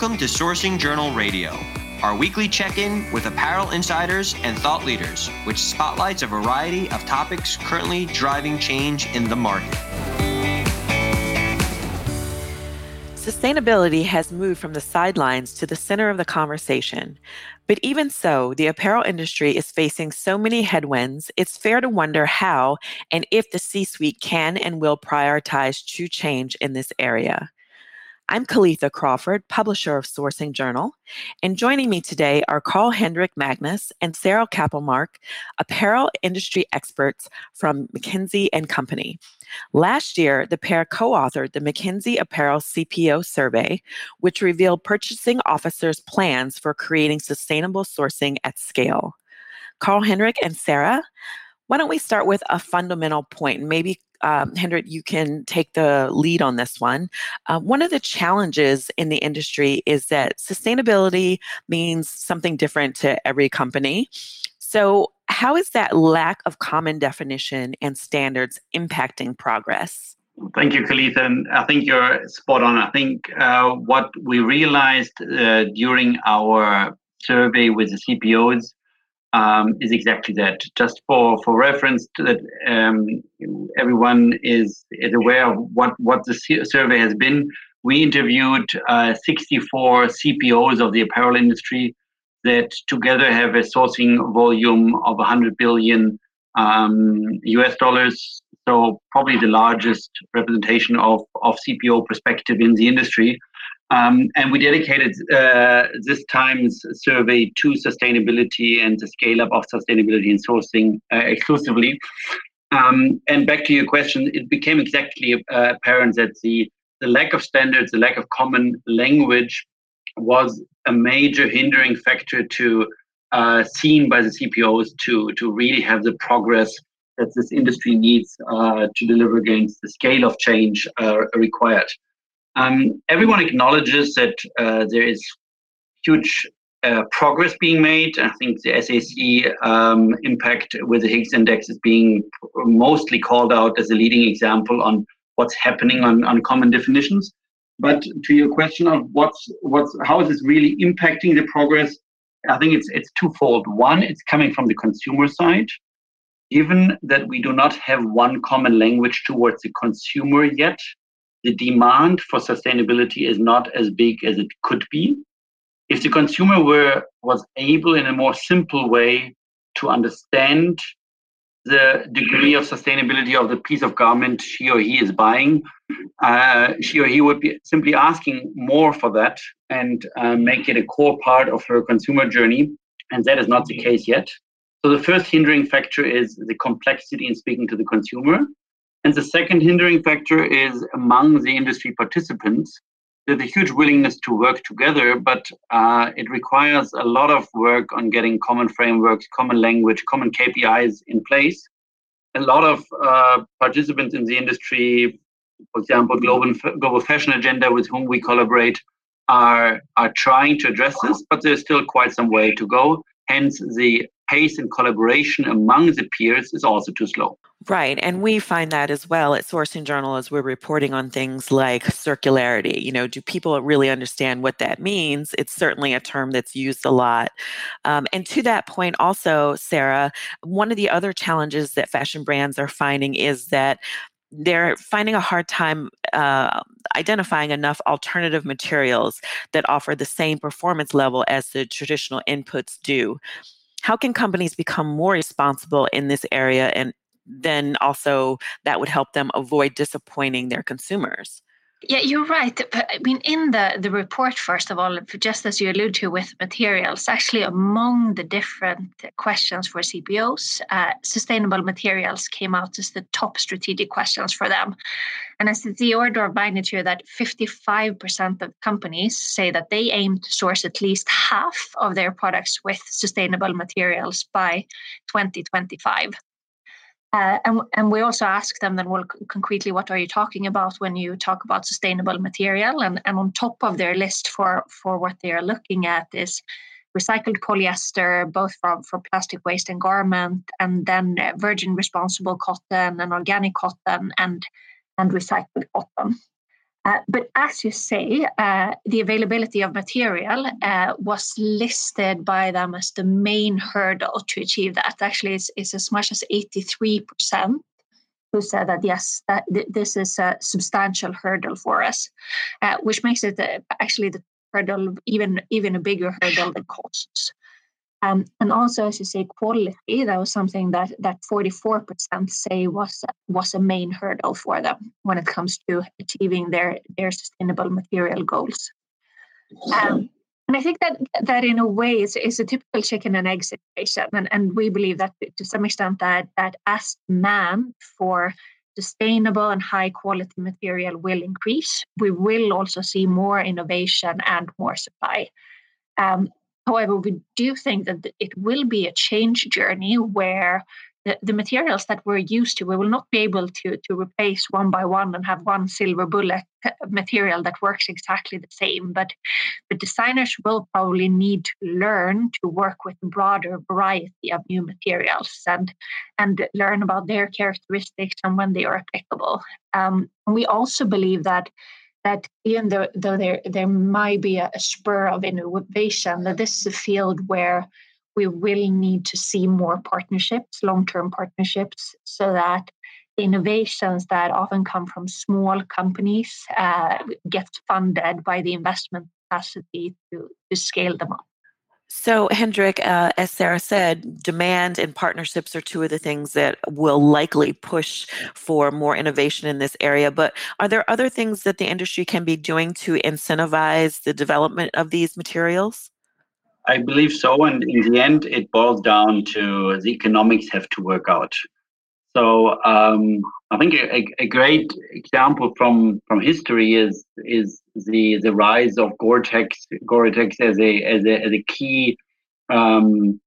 Welcome to Sourcing Journal Radio, our weekly check in with apparel insiders and thought leaders, which spotlights a variety of topics currently driving change in the market. Sustainability has moved from the sidelines to the center of the conversation. But even so, the apparel industry is facing so many headwinds, it's fair to wonder how and if the C suite can and will prioritize true change in this area. I'm Kalitha Crawford, publisher of Sourcing Journal, and joining me today are Karl-Hendrik Magnus and Sara Kappelmark, apparel industry experts from McKinsey and Company. Last year, the pair co-authored the McKinsey Apparel CPO survey, which revealed purchasing officers' plans for creating sustainable sourcing at scale. Karl-Hendrik and Sara, why don't we start with a fundamental point? Maybe um, Hendrik, you can take the lead on this one. Uh, one of the challenges in the industry is that sustainability means something different to every company. So, how is that lack of common definition and standards impacting progress? Thank you, Kalitha. And I think you're spot on. I think uh, what we realized uh, during our survey with the CPOs um, is exactly that. Just for, for reference, that um, everyone is, is aware of what, what the survey has been. We interviewed uh, 64 CPOs of the apparel industry that together have a sourcing volume of 100 billion um, US dollars. So probably the largest representation of, of CPO perspective in the industry. Um, and we dedicated uh, this time's survey to sustainability and the scale up of sustainability and sourcing uh, exclusively. Um, and back to your question, it became exactly uh, apparent that the, the lack of standards, the lack of common language was a major hindering factor to uh, seen by the CPOs to, to really have the progress that this industry needs uh, to deliver against the scale of change uh, required. Um, everyone acknowledges that uh, there is huge uh, progress being made. I think the SAC um, impact with the Higgs index is being mostly called out as a leading example on what's happening on, on common definitions. But to your question of what's what's how is this really impacting the progress? I think it's it's twofold. One, it's coming from the consumer side. Given that we do not have one common language towards the consumer yet, the demand for sustainability is not as big as it could be. If the consumer were was able in a more simple way to understand the degree of sustainability of the piece of garment she or he is buying, uh, she or he would be simply asking more for that and uh, make it a core part of her consumer journey. And that is not the case yet. So the first hindering factor is the complexity in speaking to the consumer. And the second hindering factor is among the industry participants. There's a huge willingness to work together, but uh, it requires a lot of work on getting common frameworks, common language, common KPIs in place. A lot of uh, participants in the industry, for example, Global, Global Fashion Agenda, with whom we collaborate, are, are trying to address this, but there's still quite some way to go. Hence, the pace and collaboration among the peers is also too slow. Right. And we find that as well at Sourcing Journal as we're reporting on things like circularity. You know, do people really understand what that means? It's certainly a term that's used a lot. Um, and to that point, also, Sara, one of the other challenges that fashion brands are finding is that they're finding a hard time uh, identifying enough alternative materials that offer the same performance level as the traditional inputs do how can companies become more responsible in this area? And then also that would help them avoid disappointing their consumers yeah, you're right. I mean, in the, the report, first of all, just as you allude to with materials, actually among the different questions for CPOs, uh, sustainable materials came out as the top strategic questions for them. And as the order of magnitude that 55% of companies say that they aim to source at least half of their products with sustainable materials by 2025. Uh, and, and we also ask them then, well, concretely, what are you talking about when you talk about sustainable material? And, and on top of their list for, for what they are looking at is recycled polyester, both from for plastic waste and garment, and then virgin responsible cotton and organic cotton and, and recycled cotton. Uh, but as you say, uh, the availability of material uh, was listed by them as the main hurdle to achieve that. Actually, it's, it's as much as 83% who said that yes, that th- this is a substantial hurdle for us, uh, which makes it uh, actually the hurdle even even a bigger hurdle than costs. Um, and also, as you say, quality, that was something that, that 44% say was, was a main hurdle for them when it comes to achieving their, their sustainable material goals. Um, and I think that that in a way is, is a typical chicken and egg situation. And, and we believe that to some extent that, that as demand for sustainable and high quality material will increase, we will also see more innovation and more supply. Um, However, we do think that it will be a change journey where the, the, materials that we're used to, we will not be able to, to replace one by one and have one silver bullet material that works exactly the same. But the designers will probably need to learn to work with a broader variety of new materials and, and learn about their characteristics and when they are applicable. Um, we also believe that that even though, though there, there might be a, a spur of innovation, that this is a field where we will need to see more partnerships, long-term partnerships, so that the innovations that often come from small companies uh, get funded by the investment capacity to, to scale them up. So, Hendrik, uh, as Sara said, demand and partnerships are two of the things that will likely push for more innovation in this area. But are there other things that the industry can be doing to incentivize the development of these materials? I believe so. And in the end, it boils down to the economics have to work out. So um, I think a, a, great example from from history is is the the rise of Gore-Tex Gore-Tex as a as a, as a key um,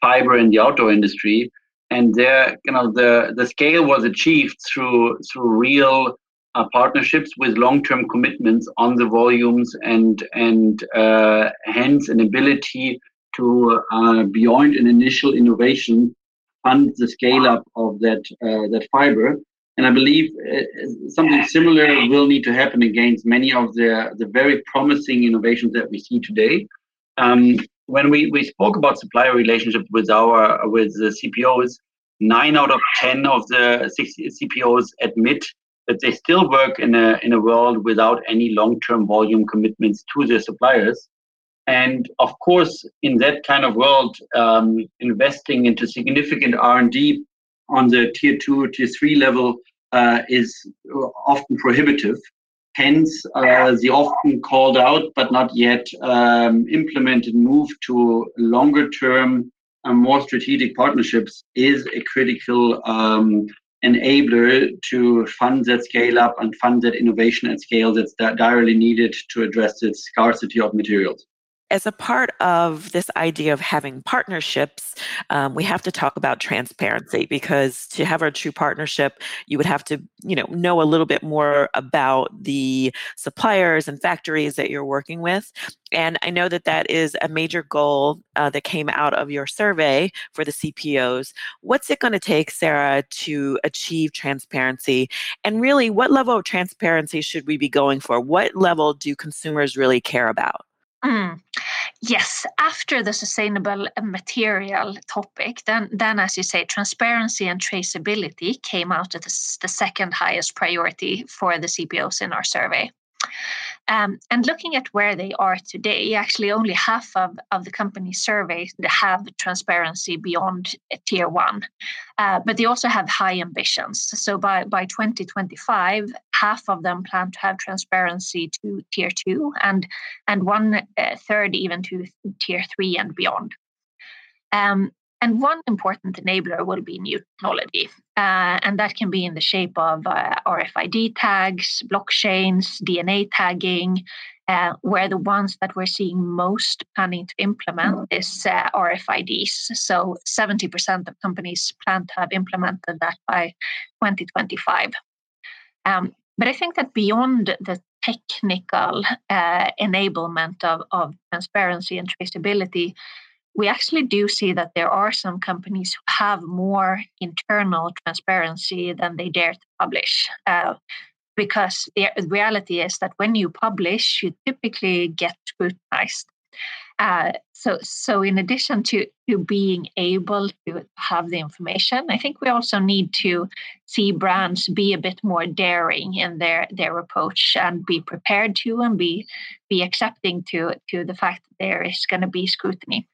fiber in the outdoor industry, and there you know the the scale was achieved through through real uh, partnerships with long-term commitments on the volumes and and uh, hence an ability to uh, beyond an initial innovation fund the scale up of that uh, that fiber. And I believe uh, something similar will need to happen against many of the, the very promising innovations that we see today. Um, when we, we spoke about supplier relationships with our with the CPOs, nine out of ten of the CPOs admit that they still work in a in a world without any long-term volume commitments to their suppliers. And of course, in that kind of world, um, investing into significant R&D on the tier two, tier three level uh, is often prohibitive. Hence, uh, the often called out but not yet um, implemented move to longer term, uh, more strategic partnerships is a critical um, enabler to fund that scale up and fund that innovation at scale that's direly needed to address the scarcity of materials as a part of this idea of having partnerships, um, we have to talk about transparency because to have a true partnership, you would have to, you know, know a little bit more about the suppliers and factories that you're working with. And I know that that is a major goal uh, that came out of your survey for the CPOs. What's it going to take, Sara, to achieve transparency? And really, what level of transparency should we be going for? What level do consumers really care about? Mm. Yes, after the sustainable material topic, then, then as you say, transparency and traceability came out as the second highest priority for the CPOs in our survey. Um, and looking at where they are today, actually only half of, of the companies surveyed have transparency beyond tier one, uh, but they also have high ambitions. So by, by 2025, half of them plan to have transparency to tier two, and, and one uh, even to tier three and beyond. Um, and one important enabler will be new technology. Uh, and that can be in the shape of uh, RFID tags, blockchains, DNA tagging, uh, where the ones that we're seeing most planning to implement is uh, RFIDs. So 70% of companies plan to have implemented that by 2025. Um, but I think that beyond the technical uh, enablement of, of transparency and traceability, we actually do see that there are some companies who have more internal transparency than they dare to publish. Uh, because the reality is that when you publish, you typically get scrutinized. Uh, so, so in addition to, to being able to have the information, I think we also need to see brands be a bit more daring in their their approach and be prepared to and be be accepting to to the fact that there is going to be scrutiny.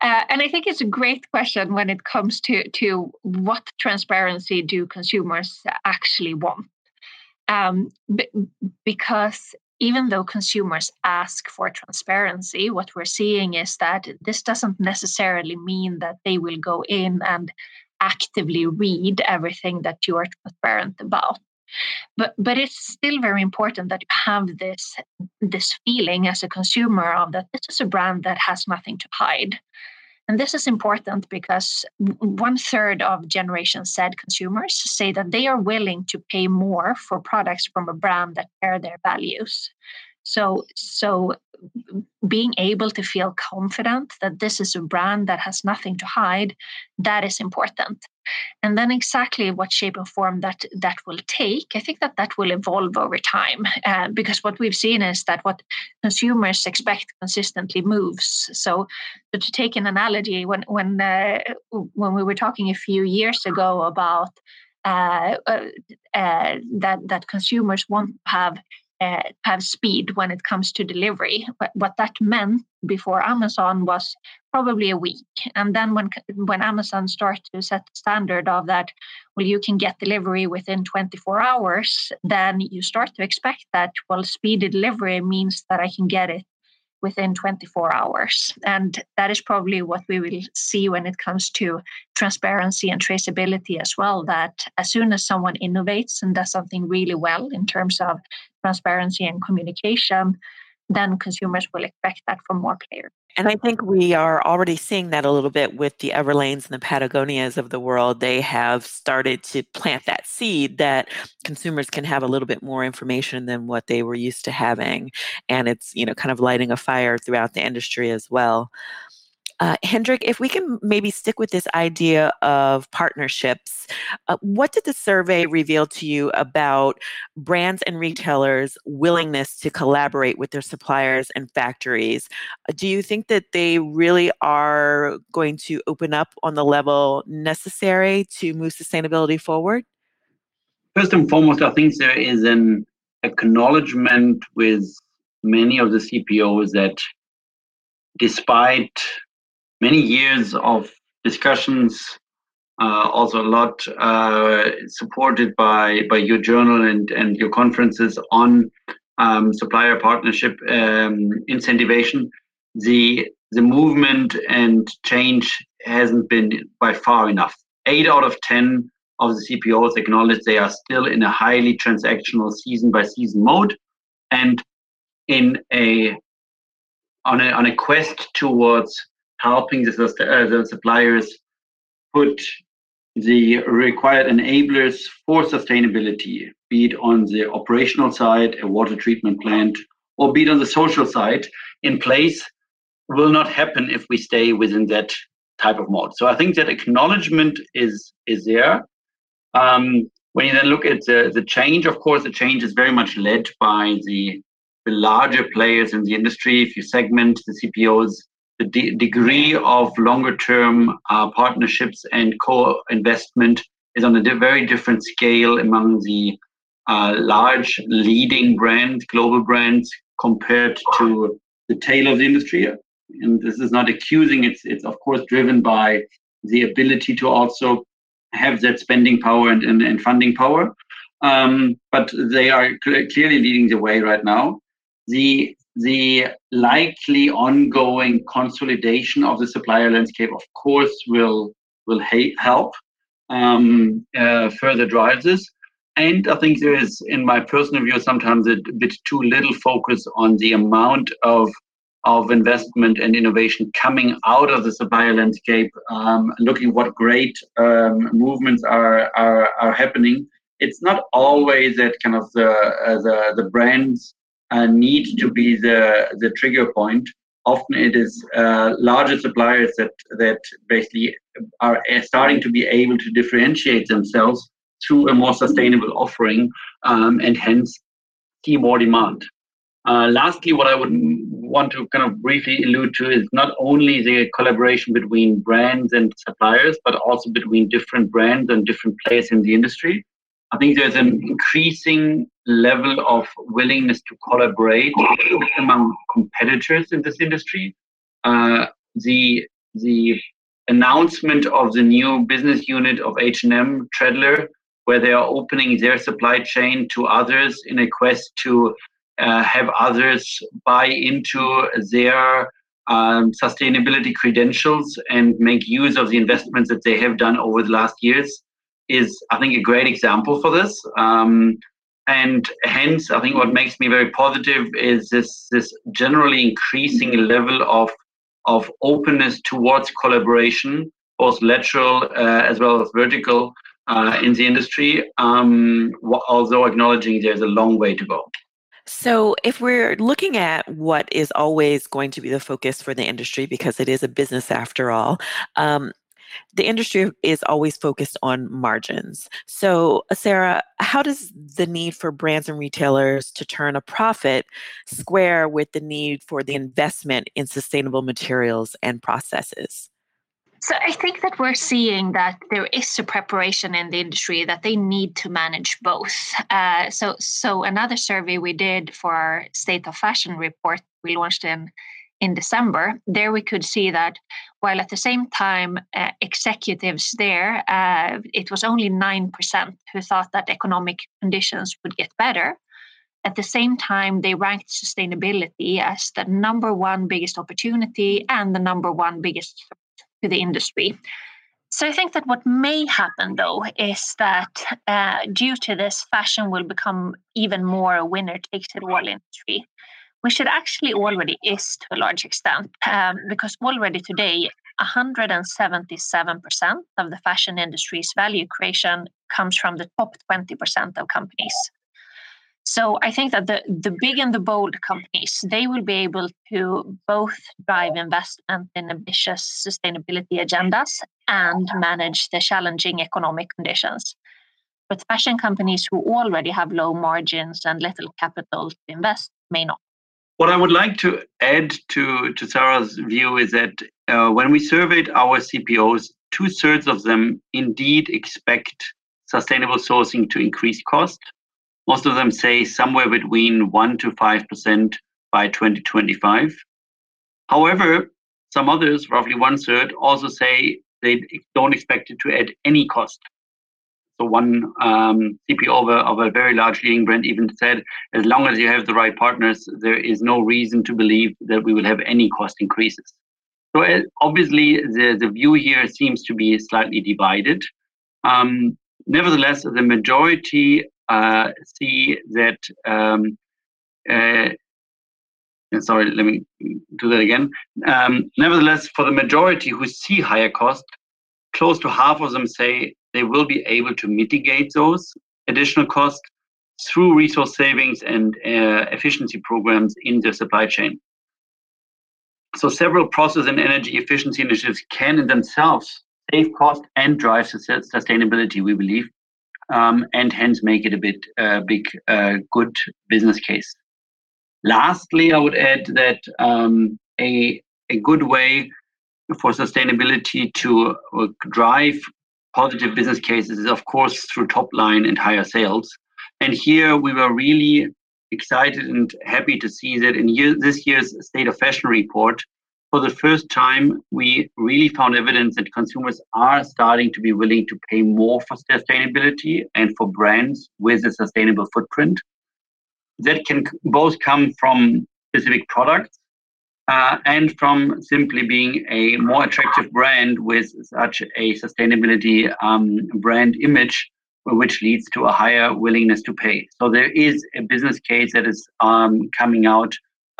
Uh, and I think it's a great question when it comes to to what transparency do consumers actually want. Um, b- because even though consumers ask for transparency, what we're seeing is that this doesn't necessarily mean that they will go in and actively read everything that you are transparent about. But but it's still very important that you have this this feeling as a consumer of that this is a brand that has nothing to hide. And this is important because one third of Generation Z consumers say that they are willing to pay more for products from a brand that share their values. So, so being able to feel confident that this is a brand that has nothing to hide, that is important. And then exactly what shape and form that that will take i think that that will evolve over time uh, because what we've seen is that what consumers expect consistently moves. So, so to take an analogy when when uh, when we were talking a few years ago about uh, uh, uh that that consumers want to have uh, have speed when it comes to delivery. But what that meant before Amazon was probably a week, and then when when Amazon started to set the standard of that, well, you can get delivery within 24 hours, then you start to expect that well, speedy delivery means that I can get it within 24 hours. And that is probably what we will see when it comes to transparency and traceability as well. That as soon as someone innovates and does something really well in terms of transparency and communication, then consumers will expect that from more players. And I think we are already seeing that a little bit with the Everlanes and the Patagonias of the world. They have started to plant that seed that consumers can have a little bit more information than what they were used to having. And it's, you know, kind of lighting a fire throughout the industry as well. Uh, Hendrik, if we can maybe stick with this idea of partnerships, uh, what did the survey reveal to you about brands and retailers' willingness to collaborate with their suppliers and factories? Uh, do you think that they really are going to open up on the level necessary to move sustainability forward? First and foremost, I think there is an acknowledgement with many of the CPOs that despite many years of discussions, uh, also a lot uh, supported by by your journal and and your conferences on um, supplier partnership um, incentivation. The the movement and change hasn't been by far enough. Eight out of ten of the CPOs acknowledge they are still in a highly transactional season by season mode, and in a on a on a quest towards helping the, uh, the suppliers put the required enablers for sustainability, be it on the operational side, a water treatment plant, or be it on the social side, in place, will not happen if we stay within that type of mode. So I think that acknowledgement is is there. Um, when you then look at the, the change, of course, the change is very much led by the, the larger players in the industry. If you segment the CPOs the de- degree of longer term uh, partnerships and co investment is on a very different scale among the uh, large leading brands, global brands, compared to the tail of the industry. And this is not accusing, it's, it's of course driven by the ability to also have that spending power and, and, and funding power. Um, but they are cl- clearly leading the way right now. The the likely ongoing consolidation of the supplier landscape, of course, will will help um, uh, further drive this. And I think there is, in my personal view, sometimes a bit too little focus on the amount of of investment and innovation coming out of the supplier landscape. Um, looking what great um, movements are, are are happening. It's not always that kind of the uh, the the brands uh, need to be the, the trigger point. Often it is uh, larger suppliers that, that basically are starting to be able to differentiate themselves through a more sustainable offering um, and hence see more demand. Uh, lastly, what I would want to kind of briefly allude to is not only the collaboration between brands and suppliers, but also between different brands and different players in the industry. I think there's an increasing level of willingness to collaborate among competitors in this industry. Uh, the the announcement of the new business unit of H&M Treadler, where they are opening their supply chain to others in a quest to uh, have others buy into their um, sustainability credentials and make use of the investments that they have done over the last years is, I think, a great example for this. Um, and hence, I think what makes me very positive is this this generally increasing level of of openness towards collaboration, both lateral uh, as well as vertical, uh, in the industry. Um, although acknowledging there's a long way to go. So, if we're looking at what is always going to be the focus for the industry, because it is a business after all, um, the industry is always focused on margins. So, Sara, how does the need for brands and retailers to turn a profit square with the need for the investment in sustainable materials and processes? So I think that we're seeing that there is a preparation in the industry that they need to manage both. Uh, so, so another survey we did for our State of Fashion report we launched in in December. There we could see that while at the same time uh, executives there, uh, it was only nine percent who thought that economic conditions would get better. At the same time, they ranked sustainability as the number one biggest opportunity and the number one biggest threat to the industry. So I think that what may happen though is that uh, due to this, fashion will become even more a winner takes it all industry, which it actually already is to a large extent, um, because already today, 177% of the fashion industry's value creation comes from the top 20% of companies. So I think that the, the big and the bold companies, they will be able to both drive investment in ambitious sustainability agendas and manage the challenging economic conditions. But fashion companies who already have low margins and little capital to invest may not. What I would like to add to, to Sara's view is that uh, when we surveyed our CPOs, two thirds of them indeed expect sustainable sourcing to increase cost most of them say somewhere between 1 to 5% by 2025. However, some others, roughly one third, also say they don't expect it to add any cost. So one um, CPO of a, of a very large leading brand even said, as long as you have the right partners, there is no reason to believe that we will have any cost increases. So uh, obviously, the, the view here seems to be slightly divided. Um, nevertheless, the majority uh, see that um, uh, sorry, let me do that again. Um, nevertheless, for the majority who see higher cost, close to half of them say they will be able to mitigate those additional costs through resource savings and uh, efficiency programs in their supply chain. So several process and energy efficiency initiatives can in themselves save cost and drive sustainability, we believe um, and hence make it a bit uh, big, uh, good business case. Lastly, I would add that um, a, a good way for sustainability to uh, drive positive business cases is, of course, through top line and higher sales. And here we were really excited and happy to see that in year, this year's State of Fashion report, for the first time, we really found evidence that consumers are starting to be willing to pay more for sustainability and for brands with a sustainable footprint. That can both come from specific products uh, and from simply being a more attractive brand with such a sustainability um, brand image, which leads to a higher willingness to pay. So there is a business case that is um, coming out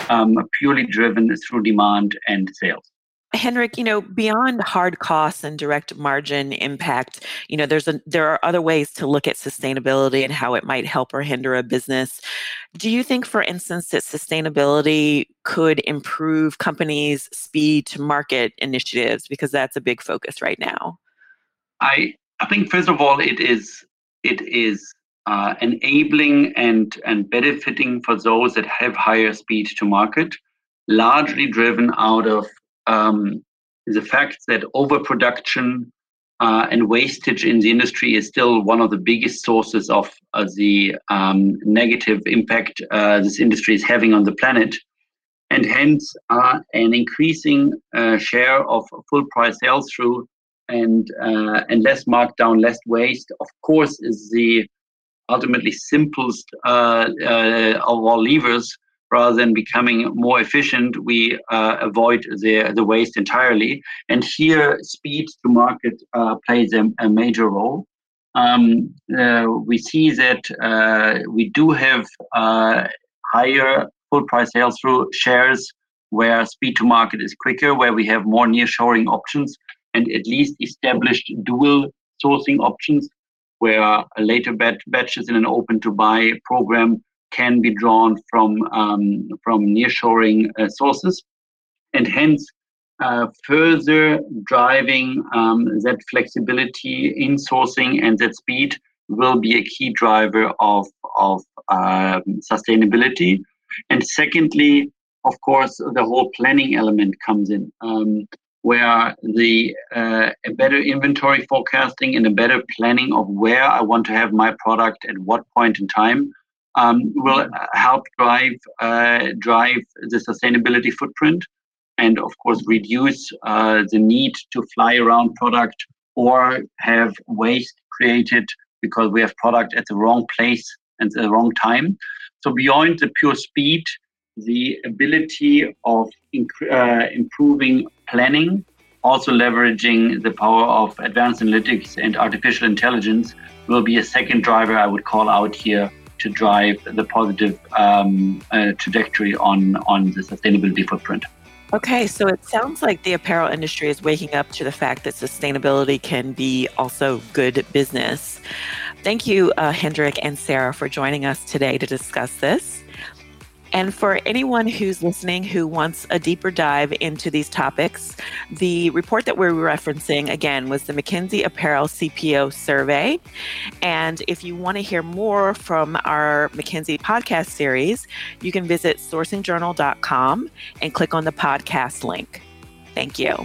um, purely driven through demand and sales. Hendrik, you know, beyond hard costs and direct margin impact, you know, there's a there are other ways to look at sustainability and how it might help or hinder a business. Do you think, for instance, that sustainability could improve companies' speed to market initiatives because that's a big focus right now? I I think first of all, it is it is uh, enabling and, and benefiting for those that have higher speed to market, largely driven out of um, the fact that overproduction uh, and wastage in the industry is still one of the biggest sources of uh, the um, negative impact uh, this industry is having on the planet. And hence, uh, an increasing uh, share of full price sales through and uh, and less markdown, less waste, of course, is the ultimately simplest of all levers. Rather than becoming more efficient, we uh, avoid the the waste entirely. And here, speed to market plays a, a, major role. Um, we see that we do have higher full price sales through shares where speed to market is quicker, where we have more nearshoring options and at least established dual sourcing options where later bat- batches in an open to buy program can be drawn from um, from nearshoring uh, sources, and hence uh, further driving um, that flexibility in sourcing and that speed will be a key driver of of um, sustainability. And secondly, of course, the whole planning element comes in. Um, where the uh, a better inventory forecasting and a better planning of where I want to have my product at what point in time um, will help drive uh, drive the sustainability footprint and of course reduce uh, the need to fly around product or have waste created because we have product at the wrong place and the wrong time. So beyond the pure speed the ability of inc- uh, improving planning, also leveraging the power of advanced analytics and artificial intelligence will be a second driver I would call out here to drive the positive um, uh, trajectory on, on the sustainability footprint. Okay, so it sounds like the apparel industry is waking up to the fact that sustainability can be also good business. Thank you, uh, Hendrik and Sara, for joining us today to discuss this. And for anyone who's listening who wants a deeper dive into these topics, the report that we're referencing again was the McKinsey Apparel CPO survey. And if you want to hear more from our McKinsey podcast series, you can visit sourcingjournal.com and click on the podcast link. Thank you.